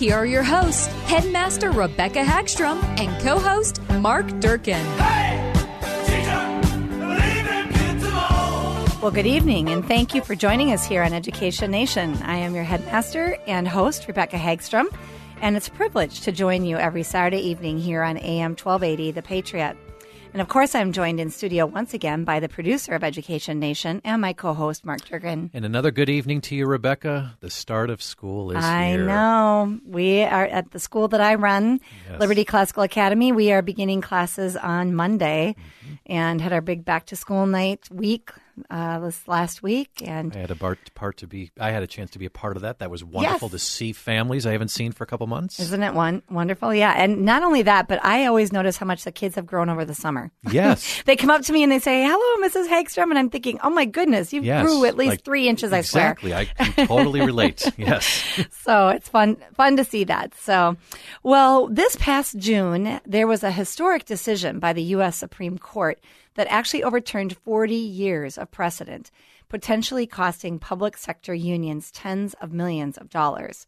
Here are your hosts, Headmaster Rebecca Hagstrom and co host Mark Durkin. Well, good evening, and thank you for joining us here on Education Nation. I am your headmaster and host, Rebecca Hagstrom, and it's a privilege to join you every Saturday evening here on AM 1280, The Patriot. And of course, I'm joined in studio once again by the producer of Education Nation and my co host, Mark Durgan. And another good evening to you, Rebecca. The start of school is I here. know. We are at the school that I run, Yes. Liberty Classical Academy. We are beginning classes on Monday Mm-hmm. and had our big back to school night week uh, this last week. And I had a part, part to be. I had a chance to be a part of that. That was wonderful Yes. to see families I haven't seen for a couple months. Isn't it one wonderful? Yeah, and not only that, but I always notice how much the kids have grown over the summer. Yes. They come up to me and they say, "Hello, Mrs. Hagstrom," and I'm thinking, "Oh my goodness, you Yes, grew at least like- three inches." I swear. Exactly. I totally relate. Yes. So it's fun fun to see that. So, well, this past June, there was a historic decision by the U.S. Supreme Court that actually overturned 40 years of precedent, potentially costing public sector unions tens of millions of dollars.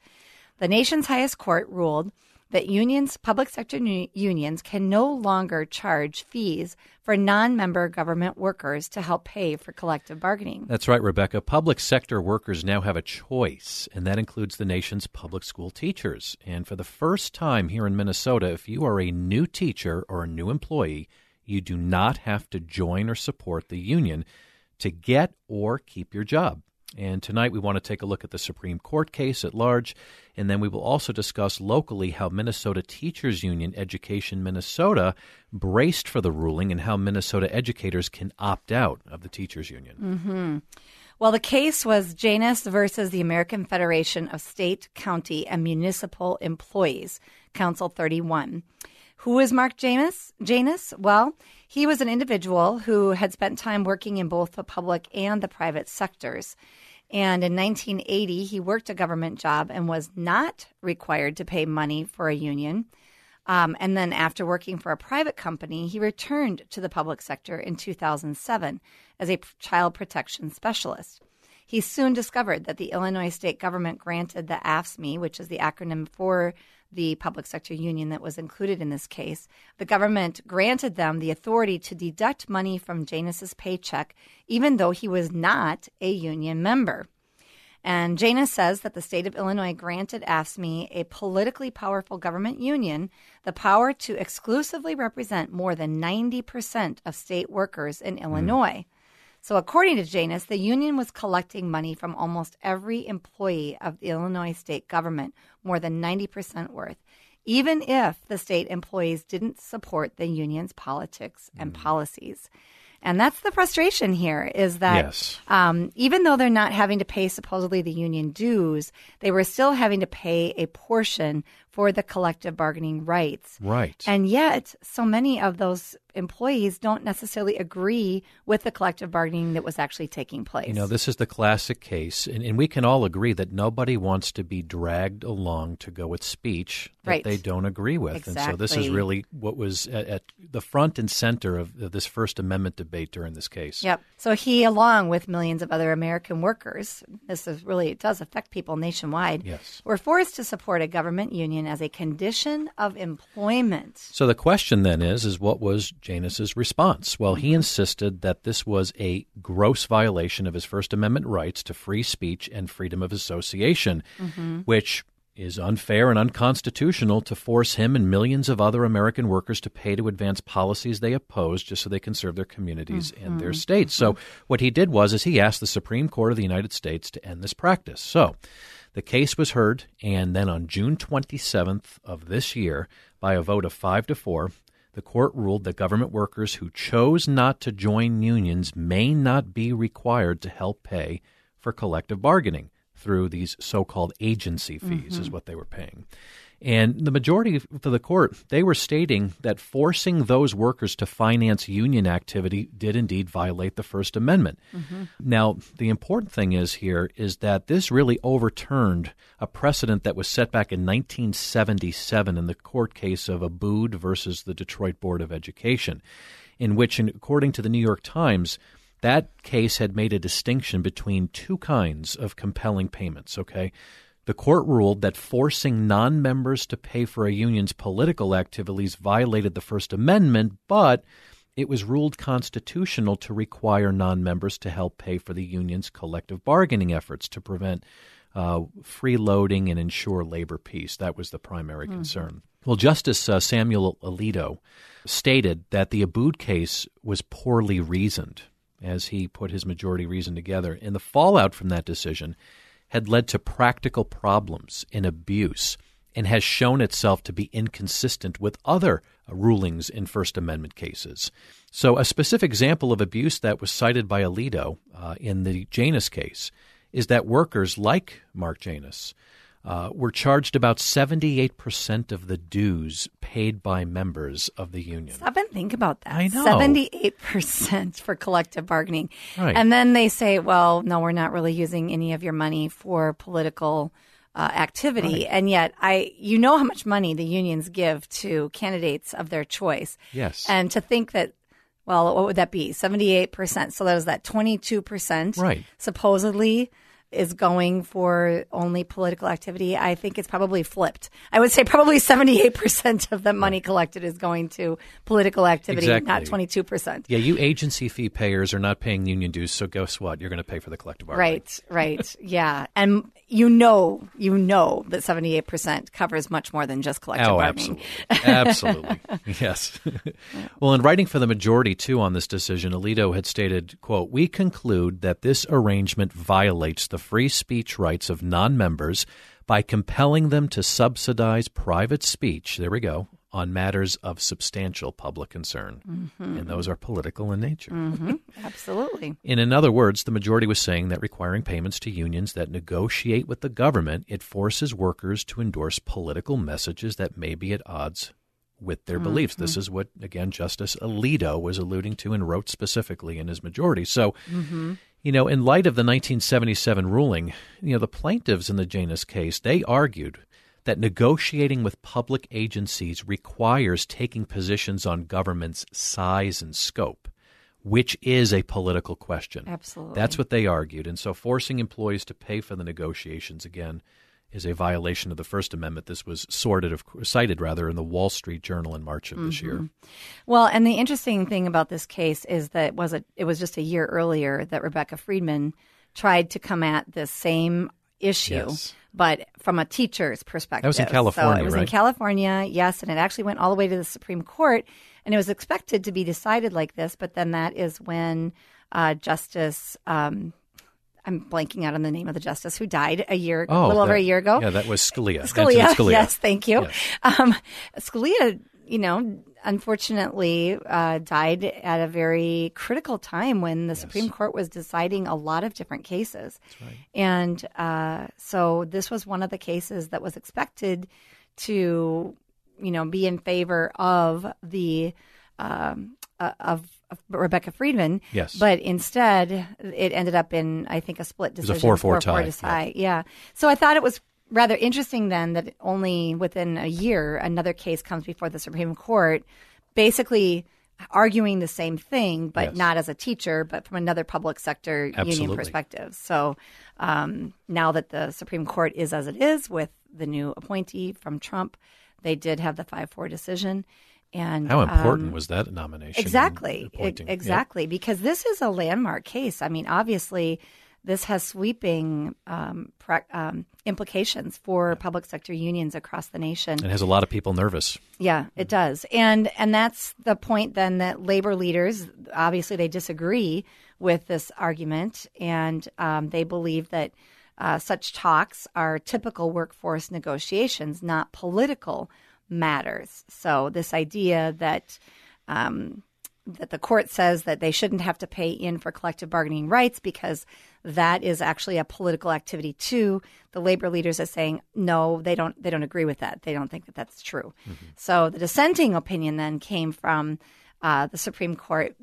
The nation's highest court ruled that unions, public sector unions, can no longer charge fees for non-member government workers to help pay for collective bargaining. That's right, Rebecca. Public sector workers now have a choice, and that includes the nation's public school teachers. And for the first time here in Minnesota, if you are a new teacher or a new employee, you do not have to join or support the union to get or keep your job. And tonight we want to take a look at the Supreme Court case at large, and then we will also discuss locally how Minnesota Teachers Union Education Minnesota braced for the ruling and how Minnesota educators can opt out of the teachers union. Mm-hmm. Well, the case was Janus versus the American Federation of State, County, and Municipal Employees, Council 31. Who is Mark Janus? Janus? Well, he was an individual who had spent time working in both the public and the private sectors. And in 1980, he worked a government job and was not required to pay money for a union. Um, and then, after working for a private company, he returned to the public sector in 2007 as a child protection specialist. He soon discovered that the Illinois state government granted the AFSCME, which is the acronym for the public sector union that was included in this case. The government granted them the authority to deduct money from Janus's paycheck, even though he was not a union member. And Janus says that the state of Illinois granted AFSCME, a politically powerful government union, the power to exclusively represent more than 90% of state workers in hmm. Illinois. So, according to Janus, the union was collecting money from almost every employee of the Illinois state government, more than 90% worth, even if the state employees didn't support the union's politics and policies. And that's the frustration here is that Yes. um, even though they're not having to pay supposedly the union dues, they were still having to pay a portion for the collective bargaining rights. Right. And yet, so many of those employees don't necessarily agree with the collective bargaining that was actually taking place. You know, this is the classic case, and, and we can all agree that nobody wants to be dragged along to go with speech that Right. they don't agree with. And so this is really what was at, at the front and center of, of this First Amendment debate during this case. Yep. So he, along with millions of other American workers, this is really it does affect people nationwide. Yes. were forced to support a government union as a condition of employment. So the question then is, is what was Janus's response? Well, he mm-hmm. insisted that this was a gross violation of his First Amendment rights to free speech and freedom of association, mm-hmm. which is unfair and unconstitutional to force him and millions of other American workers to pay to advance policies they oppose just so they can serve their communities mm-hmm. and their mm-hmm. states. So what he did was is he asked the Supreme Court of the United States to end this practice. So the case was heard and then on June 27th of this year by a vote of 5 to 4 the court ruled that government workers who chose not to join unions may not be required to help pay for collective bargaining through these so-called agency fees mm-hmm. is what they were paying. And the majority for the court, they were stating that forcing those workers to finance union activity did indeed violate the First Amendment. Mm-hmm. Now, the important thing is here is that this really overturned a precedent that was set back in 1977 in the court case of Abood versus the Detroit Board of Education, in which, according to the New York Times, that case had made a distinction between two kinds of compelling payments, okay? The court ruled that forcing non members to pay for a union's political activities violated the First Amendment, but it was ruled constitutional to require non members to help pay for the union's collective bargaining efforts to prevent uh, freeloading and ensure labor peace. That was the primary mm-hmm. concern. Well, Justice uh, Samuel Alito stated that the Abood case was poorly reasoned as he put his majority reason together. And the fallout from that decision had led to practical problems and abuse and has shown itself to be inconsistent with other rulings in First Amendment cases. So, a specific example of abuse that was cited by Alito uh, in the Janus case is that workers like Mark Janus uh, were charged about 78% of the dues paid by members of the union. Stop and think about that. I know. 78% for collective bargaining. Right. And then they say, well, no, we're not really using any of your money for political uh, activity. Right. And yet, I, you know how much money the unions give to candidates of their choice. Yes. And to think that well, what would that be? 78%. So that was that 22%. Right. Supposedly is going for only political activity. I think it's probably flipped. I would say probably 78% of the money collected is going to political activity, exactly. not 22%. Yeah, you agency fee payers are not paying union dues, so guess what? You're going to pay for the collective bargaining. Right, right. yeah. And you know, you know that 78% covers much more than just collective oh, bargaining. Absolutely. absolutely. yes. well, in writing for the majority too on this decision, Alito had stated, quote, "We conclude that this arrangement violates the free speech rights of non-members by compelling them to subsidize private speech." There we go on matters of substantial public concern. Mm-hmm. And those are political in nature. Mm-hmm. Absolutely. in, in other words, the majority was saying that requiring payments to unions that negotiate with the government, it forces workers to endorse political messages that may be at odds with their mm-hmm. beliefs. This is what, again, Justice Alito was alluding to and wrote specifically in his majority. So, mm-hmm. You know, in light of the 1977 ruling, you know, the plaintiffs in the Janus case, they argued – that negotiating with public agencies requires taking positions on government's size and scope, which is a political question. Absolutely. That's what they argued. And so forcing employees to pay for the negotiations, again, is a violation of the First Amendment. This was sorted, of, cited rather, in the Wall Street Journal in March of mm-hmm. this year. Mm-hmm. Well, and the interesting thing about this case is that it was a, it was just a year earlier that Rebecca Friedrichs tried to come at this same issue. Yes but from a teacher's perspective. That was in California, so it was right? in California, yes, and it actually went all the way to the Supreme Court, and it was expected to be decided like this, but then that is when uh, Justice. Um, I'm blanking out on the name of the justice who died a year, oh, a little that, over a year ago. Yeah, that was Scalia. Scalia, Scalia. yes, thank you. Yes. Um, Scalia, you know, unfortunately uh, died at a very critical time when the yes. Supreme Court was deciding a lot of different cases. Right. And uh, so this was one of the cases that was expected to, you know, be in favor of the um, of, of, Rebecca Friedrichs. Yes. But instead, it ended up in I think a split decision. It was a four-four tie. tie. Yeah. yeah. So I thought it was rather interesting then that only within a year another case comes before the Supreme Court, basically arguing the same thing, but yes. not as a teacher, but from another public sector Absolutely. union perspective. So um, now that the Supreme Court is as it is with the new appointee from Trump, they did have the 5 4 decision. And how important um, was that nomination? Exactly, exactly, yep. because this is a landmark case. I mean, obviously, this has sweeping um, pra- um, implications for public sector unions across the nation. It has a lot of people nervous. Yeah, it does, and and that's the point. Then that labor leaders obviously they disagree with this argument, and um, they believe that uh, such talks are typical workforce negotiations, not political matters. So this idea that um, that the court says that they shouldn't have to pay in for collective bargaining rights because that is actually a political activity too. The labor leaders are saying no, they don't. They don't agree with that. They don't think that that's true. Mm-hmm. So the dissenting opinion then came from uh, the Supreme Court.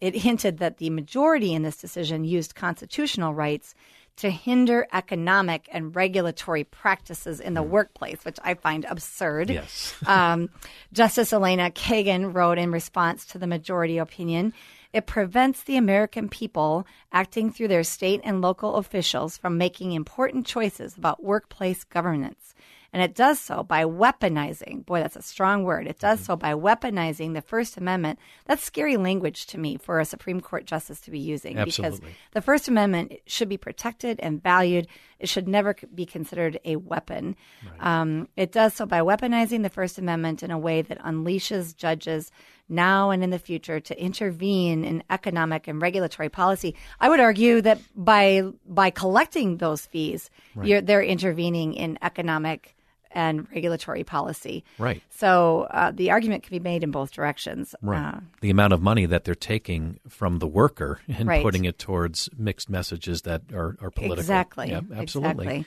It hinted that the majority in this decision used constitutional rights to hinder economic and regulatory practices in the mm. workplace, which I find absurd. Yes. um, Justice Elena Kagan wrote in response to the majority opinion it prevents the American people acting through their state and local officials from making important choices about workplace governance. And it does so by weaponizing, boy, that's a strong word. It does mm-hmm. so by weaponizing the First Amendment. That's scary language to me for a Supreme Court justice to be using Absolutely. because the First Amendment should be protected and valued. It should never be considered a weapon. Right. Um, it does so by weaponizing the First Amendment in a way that unleashes judges now and in the future to intervene in economic and regulatory policy. I would argue that by by collecting those fees, right. they're intervening in economic and regulatory policy. Right. So uh, the argument can be made in both directions. Right. Uh, the amount of money that they're taking from the worker and right. putting it towards mixed messages that are, are political. Exactly. Yeah, absolutely. Exactly.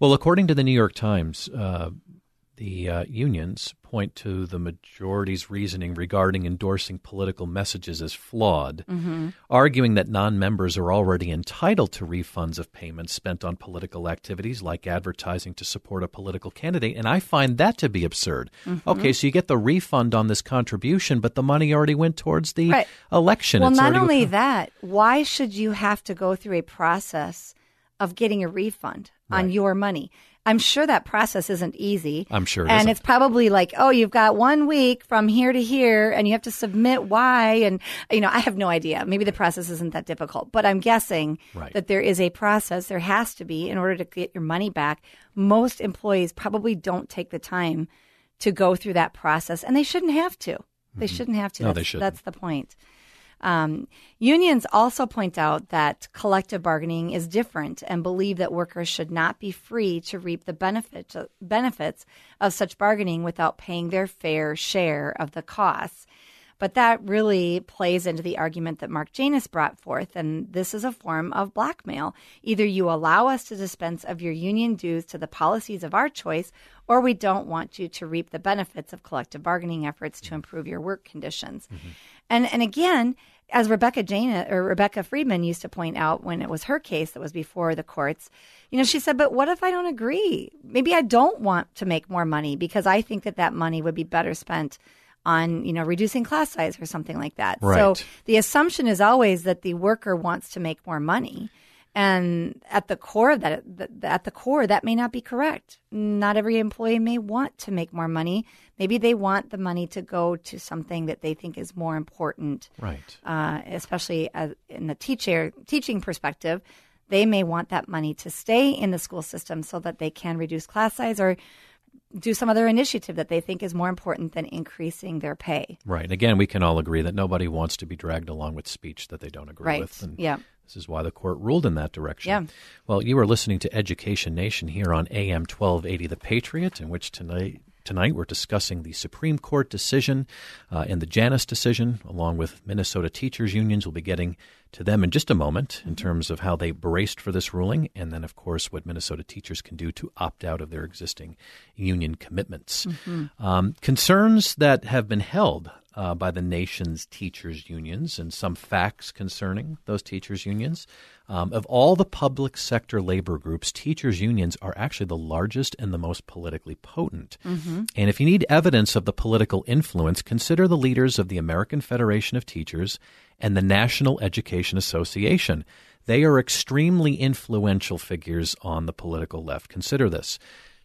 Well, according to the New York Times, uh, the uh, unions point to the majority's reasoning regarding endorsing political messages as flawed, mm-hmm. arguing that non members are already entitled to refunds of payments spent on political activities like advertising to support a political candidate. And I find that to be absurd. Mm-hmm. Okay, so you get the refund on this contribution, but the money already went towards the right. election. Well, it's not only that, why should you have to go through a process of getting a refund right. on your money? I'm sure that process isn't easy. I'm sure, it and isn't. it's probably like, oh, you've got one week from here to here, and you have to submit why, and you know, I have no idea. Maybe the process isn't that difficult, but I'm guessing right. that there is a process. There has to be in order to get your money back. Most employees probably don't take the time to go through that process, and they shouldn't have to. They mm-hmm. shouldn't have to. No, that's, they shouldn't. That's the point. Um, unions also point out that collective bargaining is different and believe that workers should not be free to reap the benefit, benefits of such bargaining without paying their fair share of the costs. But that really plays into the argument that Mark Janus brought forth, and this is a form of blackmail. Either you allow us to dispense of your union dues to the policies of our choice, or we don't want you to reap the benefits of collective bargaining efforts to improve your work conditions. Mm-hmm. And and again, as Rebecca Jane or Rebecca Friedrichs used to point out when it was her case that was before the courts, you know, she said, "But what if I don't agree? Maybe I don't want to make more money because I think that that money would be better spent." on you know reducing class size or something like that. Right. So the assumption is always that the worker wants to make more money. And at the core of that, at the core, that may not be correct. Not every employee may want to make more money. Maybe they want the money to go to something that they think is more important. Right. Uh, especially as, in the teacher teaching perspective, they may want that money to stay in the school system so that they can reduce class size or do some other initiative that they think is more important than increasing their pay. Right. And again, we can all agree that nobody wants to be dragged along with speech that they don't agree right. with. And yeah. This is why the court ruled in that direction. Yeah. Well, you are listening to Education Nation here on AM 1280 The Patriot, in which tonight Tonight, we're discussing the Supreme Court decision uh, and the Janus decision, along with Minnesota teachers' unions. We'll be getting to them in just a moment in terms of how they braced for this ruling, and then, of course, what Minnesota teachers can do to opt out of their existing union commitments. Mm-hmm. Um, concerns that have been held uh, by the nation's teachers' unions and some facts concerning those teachers' unions. Um, of all the public sector labor groups, teachers' unions are actually the largest and the most politically potent. Mm-hmm. And if you need evidence of the political influence, consider the leaders of the American Federation of Teachers and the National Education Association. They are extremely influential figures on the political left. Consider this.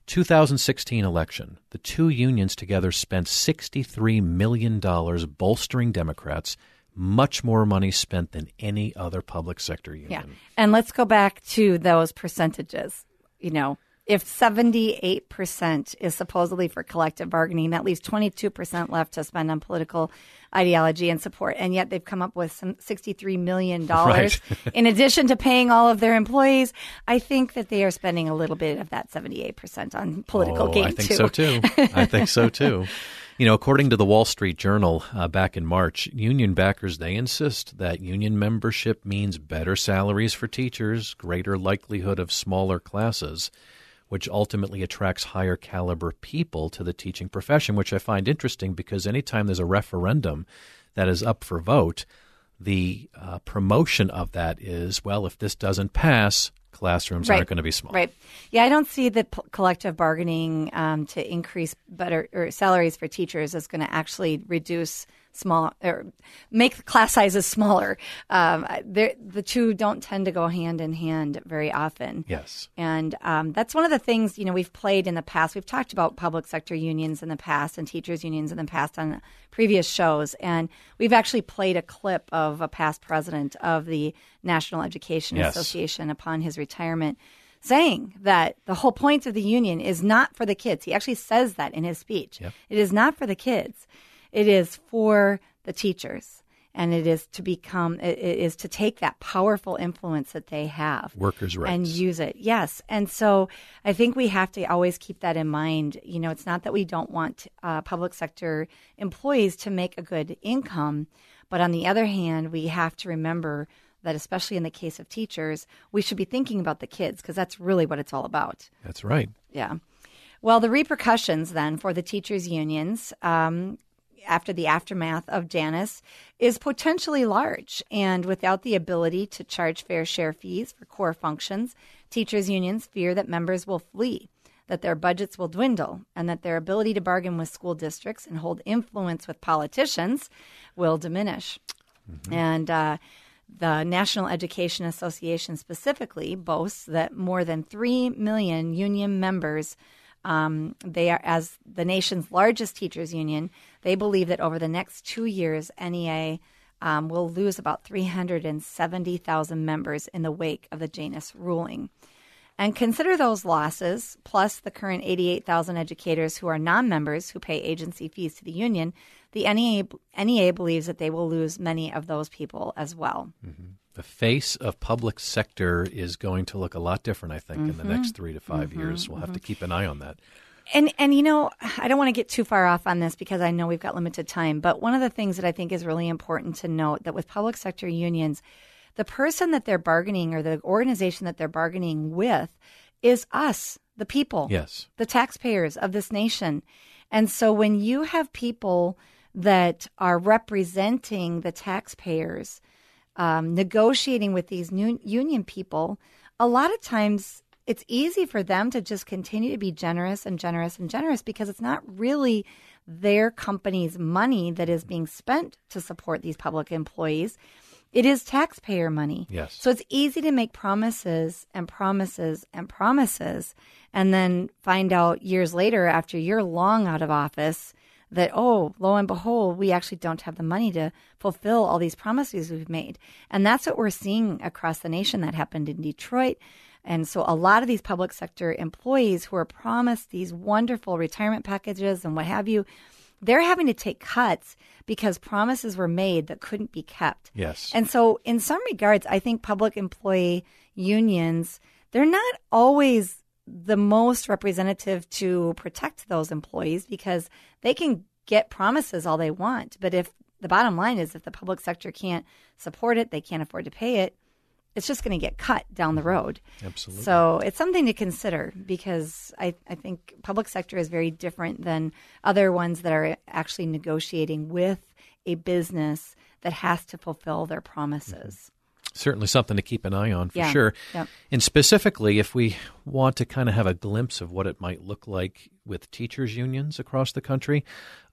2016 election, the two unions together spent $63 million bolstering Democrats, much more money spent than any other public sector union. Yeah. And let's go back to those percentages. You know, if 78% is supposedly for collective bargaining, that leaves 22% left to spend on political ideology and support. And yet they've come up with some $63 million Right. in addition to paying all of their employees. I think that they are spending a little bit of that 78% on political oh, gain, I think too. so too. I think so too. You know, according to the Wall Street Journal uh, back in March, union backers they insist that union membership means better salaries for teachers, greater likelihood of smaller classes, which ultimately attracts higher caliber people to the teaching profession, which I find interesting because anytime there's a referendum that is up for vote, the uh, promotion of that is well, if this doesn't pass, classrooms aren't going to be small. Right. Yeah, I don't see that p- collective bargaining um, to increase better or salaries for teachers is going to actually reduce small or make the class sizes smaller. Um, the two don't tend to go hand in hand very often. Yes. And um, that's one of the things, you know, we've played in the past. We've talked about public sector unions in the past and teachers' unions in the past on previous shows. And we've actually played a clip of a past president of the National Education Yes. Association upon his retirement saying that the whole point of the union is not for the kids. He actually says that in his speech. Yep. It is not for the kids, it is for the teachers. And it is to become, it is to take that powerful influence that they have Workers' rights. and use it. Yes. And so I think we have to always keep that in mind. You know, it's not that we don't want uh, public sector employees to make a good income, but on the other hand, we have to remember that, especially in the case of teachers, we should be thinking about the kids because that's really what it's all about. That's right. Yeah. Well, the repercussions then for the teachers' unions um, after the aftermath of Janus is potentially large. And without the ability to charge fair share fees for core functions, teachers' unions fear that members will flee, that their budgets will dwindle, and that their ability to bargain with school districts and hold influence with politicians will diminish. And uh, the National Education Association specifically boasts that more than 3 million union members, um, they are, as the nation's largest teachers union, they believe that over the next two years, NEA um, will lose about 370,000 members in the wake of the Janus ruling. And consider those losses, plus the current 88,000 educators who are non members who pay agency fees to the union. The NEA, NEA believes that they will lose many of those people as well. Mm-hmm. the face of public sector is going to look a lot different, I think, in the mm-hmm. next three to 5 mm-hmm. years. We'll have to keep an eye on that. And and you know, I don't want to get too far off on this because I know we've got limited time, but one of the things that I think is really important to note that with public sector unions, the person that they're bargaining or the organization that they're bargaining with is us, the people. Yes. The taxpayers of this nation. And so when you have people that are representing the taxpayers um, negotiating with these new union people, a lot of times it's easy for them to just continue to be generous and generous and generous because it's not really their company's money that is being spent to support these public employees. It is taxpayer money. Yes. So it's easy to make promises and promises and promises and then find out years later after you're long out of office that oh lo and behold we actually don't have the money to fulfill all these promises we've made and that's what we're seeing across the nation that happened in detroit and so a lot of these public sector employees who are promised these wonderful retirement packages and what have you they're having to take cuts because promises were made that couldn't be kept Yes. and so, in some regards, I think public employee unions, they're not always the most representative to protect those employees because they can get promises all they want. But if the bottom line is if the public sector can't support it, they can't afford to pay it, it's just going to get cut down the road. Absolutely. So it's something to consider because I, I think public sector is very different than other ones that are actually negotiating with a business that has to fulfill their promises. Mm-hmm. Certainly something to keep an eye on for Yeah. sure. Yep. And specifically, if we want to kind of have a glimpse of what it might look like with teachers' unions across the country,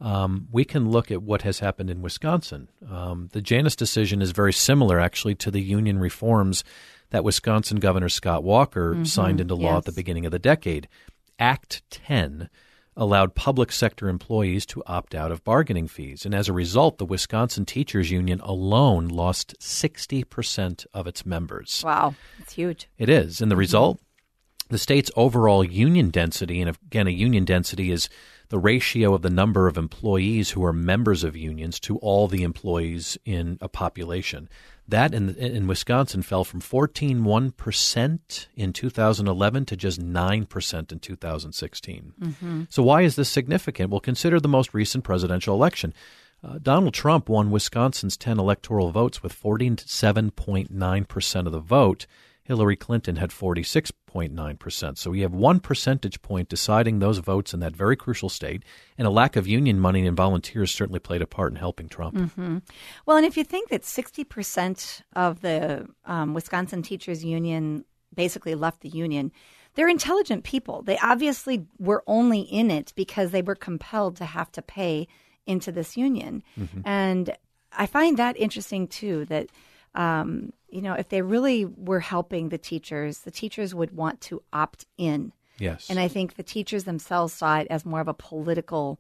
um, we can look at what has happened in Wisconsin. Um, the Janus decision is very similar, actually, to the union reforms that Wisconsin Governor Scott Walker signed into law at the Mm-hmm. Beginning of the decade. Act 10 allowed public sector employees to opt out of bargaining fees. And as a result, the Wisconsin Teachers Union alone lost 60% of its members. Wow, it's huge. It is. And the result? The state's overall union density, and again, a union density is the ratio of the number of employees who are members of unions to all the employees in a population. That in, in Wisconsin fell from 14.1% in 2011 to just 9% in 2016. Mm-hmm. So, why is this significant? Well, consider the most recent presidential election. Uh, Donald Trump won Wisconsin's 10 electoral votes with 47.9% of the vote. Hillary Clinton had 46.9%. So we have one percentage point deciding those votes in that very crucial state, and a lack of union money and volunteers certainly played a part in helping Trump. Mm-hmm. Well, and if you think that 60% of the um, Wisconsin Teachers Union basically left the union, they're intelligent people. They obviously were only in it because they were compelled to have to pay into this union. Mm-hmm. And I find that interesting too, that um, you know, if they really were helping the teachers, the teachers would want to opt in. Yes. And I think the teachers themselves saw it as more of a political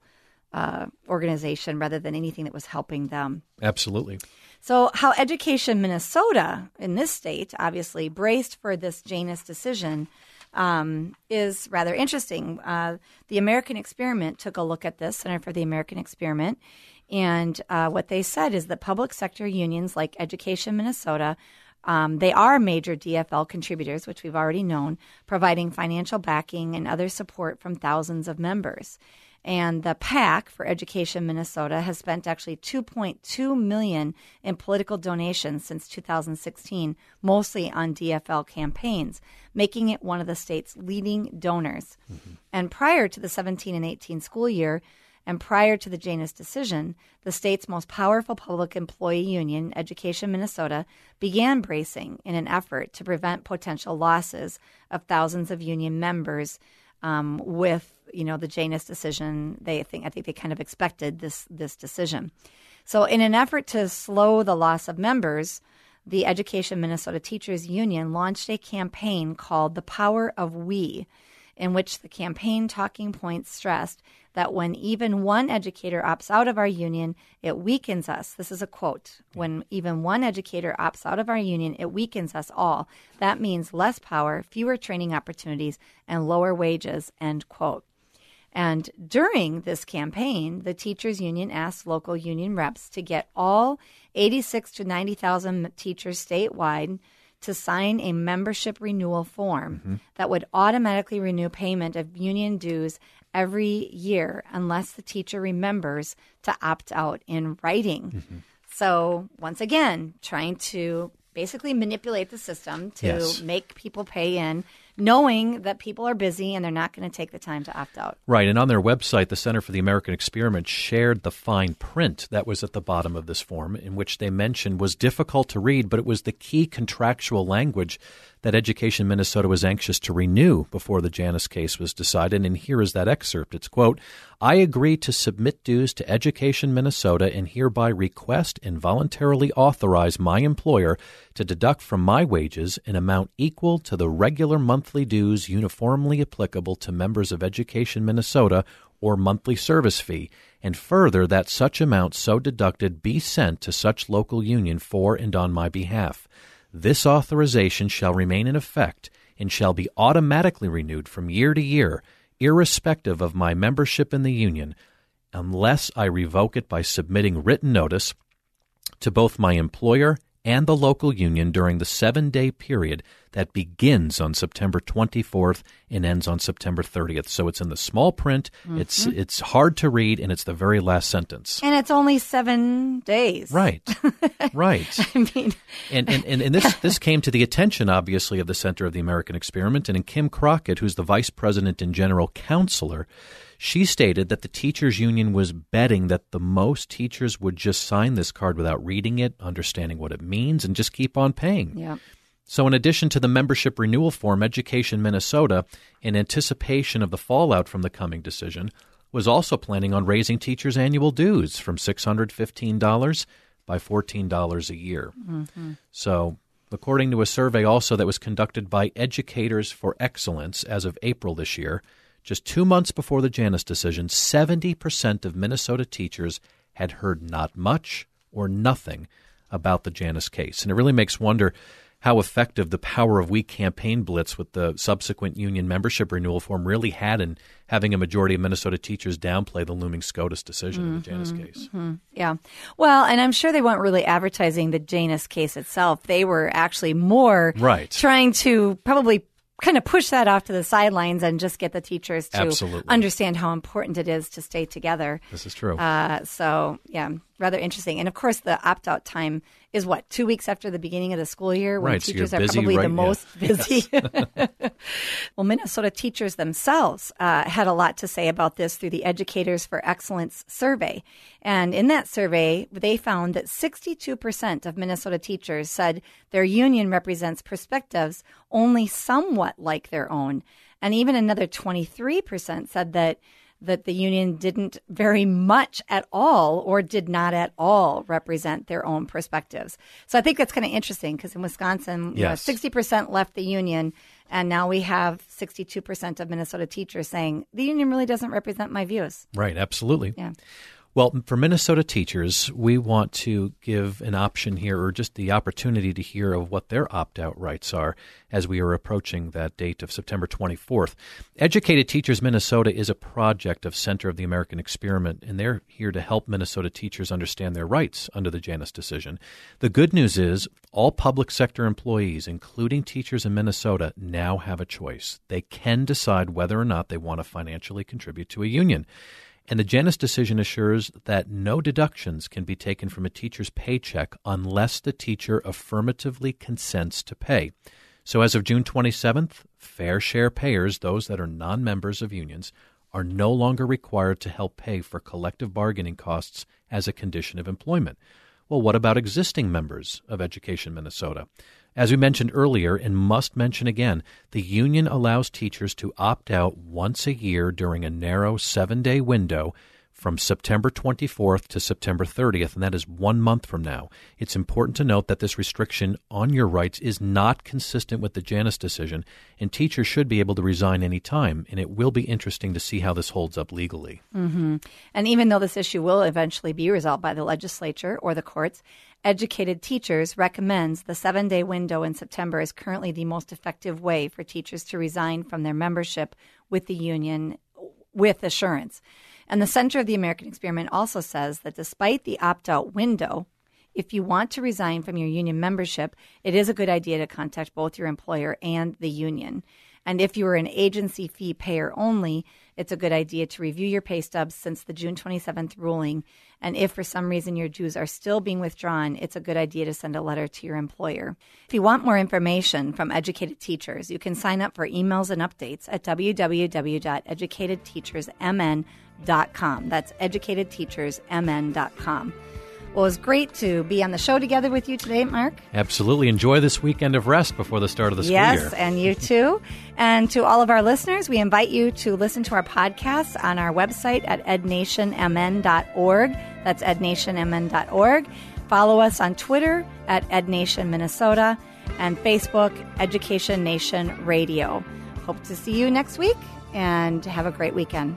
uh, organization rather than anything that was helping them. Absolutely. So, how Education Minnesota in this state obviously braced for this Janus decision um, is rather interesting. Uh, the American Experiment took a look at this, Center for the American Experiment, and uh, what they said is that public sector unions like Education Minnesota um, they are major DFL contributors, which we've already known, providing financial backing and other support from thousands of members. And the PAC for Education Minnesota has spent actually 2.2 million in political donations since 2016, mostly on DFL campaigns, making it one of the state's leading donors. Mm-hmm. And prior to the 17 and 18 school year, and prior to the Janus decision, the state's most powerful public employee union, Education Minnesota, began bracing in an effort to prevent potential losses of thousands of union members um, with you know the Janus decision. They think I think they kind of expected this this decision. So, in an effort to slow the loss of members, the Education Minnesota Teachers Union launched a campaign called "The Power of We." In which the campaign talking points stressed that when even one educator opts out of our union, it weakens us. This is a quote. When even one educator opts out of our union, it weakens us all. That means less power, fewer training opportunities, and lower wages, end quote. And during this campaign, the teachers union asked local union reps to get all 86 to 90,000 teachers statewide to sign a membership renewal form mm-hmm. that would automatically renew payment of union dues every year unless the teacher remembers to opt out in writing. Mm-hmm. So, once again, trying to basically manipulate the system to yes. make people pay in knowing that people are busy and they're not going to take the time to opt out. Right. And on their website, the Center for the American Experiment shared the fine print that was at the bottom of this form, in which they mentioned was difficult to read, but it was the key contractual language that Education Minnesota was anxious to renew before the Janus case was decided. And here is that excerpt. It's quote, I agree to submit dues to Education Minnesota and hereby request and voluntarily authorize my employer to deduct from my wages an amount equal to the regular monthly dues uniformly applicable to members of Education Minnesota or monthly service fee, and further that such amount so deducted be sent to such local union for and on my behalf. This authorization shall remain in effect and shall be automatically renewed from year to year, irrespective of my membership in the Union, unless I revoke it by submitting written notice to both my employer and the local union during the seven day period that begins on September 24th and ends on September 30th. So it's in the small print. Mm-hmm. It's it's hard to read, and it's the very last sentence. And it's only seven days. Right. right. I mean, and, and, and, and, this this came to the attention, obviously, of the Center of the American Experiment, and in Kim Crockett, who's the vice president and general counselor. She stated that the teachers union was betting that the most teachers would just sign this card without reading it, understanding what it means, and just keep on paying. Yeah. So, in addition to the membership renewal form, Education Minnesota, in anticipation of the fallout from the coming decision, was also planning on raising teachers' annual dues from $615 by $14 a year. Mm-hmm. So, according to a survey also that was conducted by Educators for Excellence as of April this year, Just two months before the Janus decision, 70% of Minnesota teachers had heard not much or nothing about the Janus case. And it really makes wonder how effective the Power of We campaign blitz with the subsequent union membership renewal form really had in having a majority of Minnesota teachers downplay the looming SCOTUS decision mm-hmm, in the Janus mm-hmm, case. Mm-hmm. Yeah. Well, and I'm sure they weren't really advertising the Janus case itself. They were actually more right. trying to probably kind of push that off to the sidelines and just get the teachers to Absolutely. understand how important it is to stay together. This is true. Uh, so, yeah, rather interesting. And of course, the opt out time is what two weeks after the beginning of the school year when right, teachers so are probably right, the most yeah. busy. well, Minnesota teachers themselves uh, had a lot to say about this through the Educators for Excellence survey, and in that survey, they found that 62% of Minnesota teachers said their union represents perspectives only somewhat like their own, and even another 23% said that that the union didn't very much at all or did not at all represent their own perspectives. So I think that's kind of interesting because in Wisconsin, yes. you know, 60% left the union, and now we have 62% of Minnesota teachers saying the union really doesn't represent my views. Right, absolutely. Yeah. Well, for Minnesota teachers, we want to give an option here or just the opportunity to hear of what their opt out rights are as we are approaching that date of September 24th. Educated Teachers Minnesota is a project of Center of the American Experiment, and they're here to help Minnesota teachers understand their rights under the Janus decision. The good news is all public sector employees, including teachers in Minnesota, now have a choice. They can decide whether or not they want to financially contribute to a union. And the Janus decision assures that no deductions can be taken from a teacher's paycheck unless the teacher affirmatively consents to pay. So as of June 27th, fair share payers, those that are non members of unions, are no longer required to help pay for collective bargaining costs as a condition of employment. Well, what about existing members of Education Minnesota? As we mentioned earlier, and must mention again, the union allows teachers to opt out once a year during a narrow seven day window from September 24th to September 30th, and that is one month from now. It's important to note that this restriction on your rights is not consistent with the Janus decision, and teachers should be able to resign any time, and it will be interesting to see how this holds up legally. Mm-hmm. And even though this issue will eventually be resolved by the legislature or the courts, Educated Teachers recommends the seven day window in September is currently the most effective way for teachers to resign from their membership with the union with assurance. And the Center of the American Experiment also says that despite the opt out window, if you want to resign from your union membership, it is a good idea to contact both your employer and the union. And if you are an agency fee payer only, it's a good idea to review your pay stubs since the June 27th ruling. And if for some reason your dues are still being withdrawn, it's a good idea to send a letter to your employer. If you want more information from educated teachers, you can sign up for emails and updates at www.educatedteachersmn.com. That's educatedteachersmn.com. Well, it was great to be on the show together with you today, Mark. Absolutely. Enjoy this weekend of rest before the start of the school yes, year. Yes, and you too. and to all of our listeners, we invite you to listen to our podcast on our website at ednationmn.org. That's ednationmn.org. Follow us on Twitter at ednationminnesota and Facebook Education Nation Radio. Hope to see you next week and have a great weekend.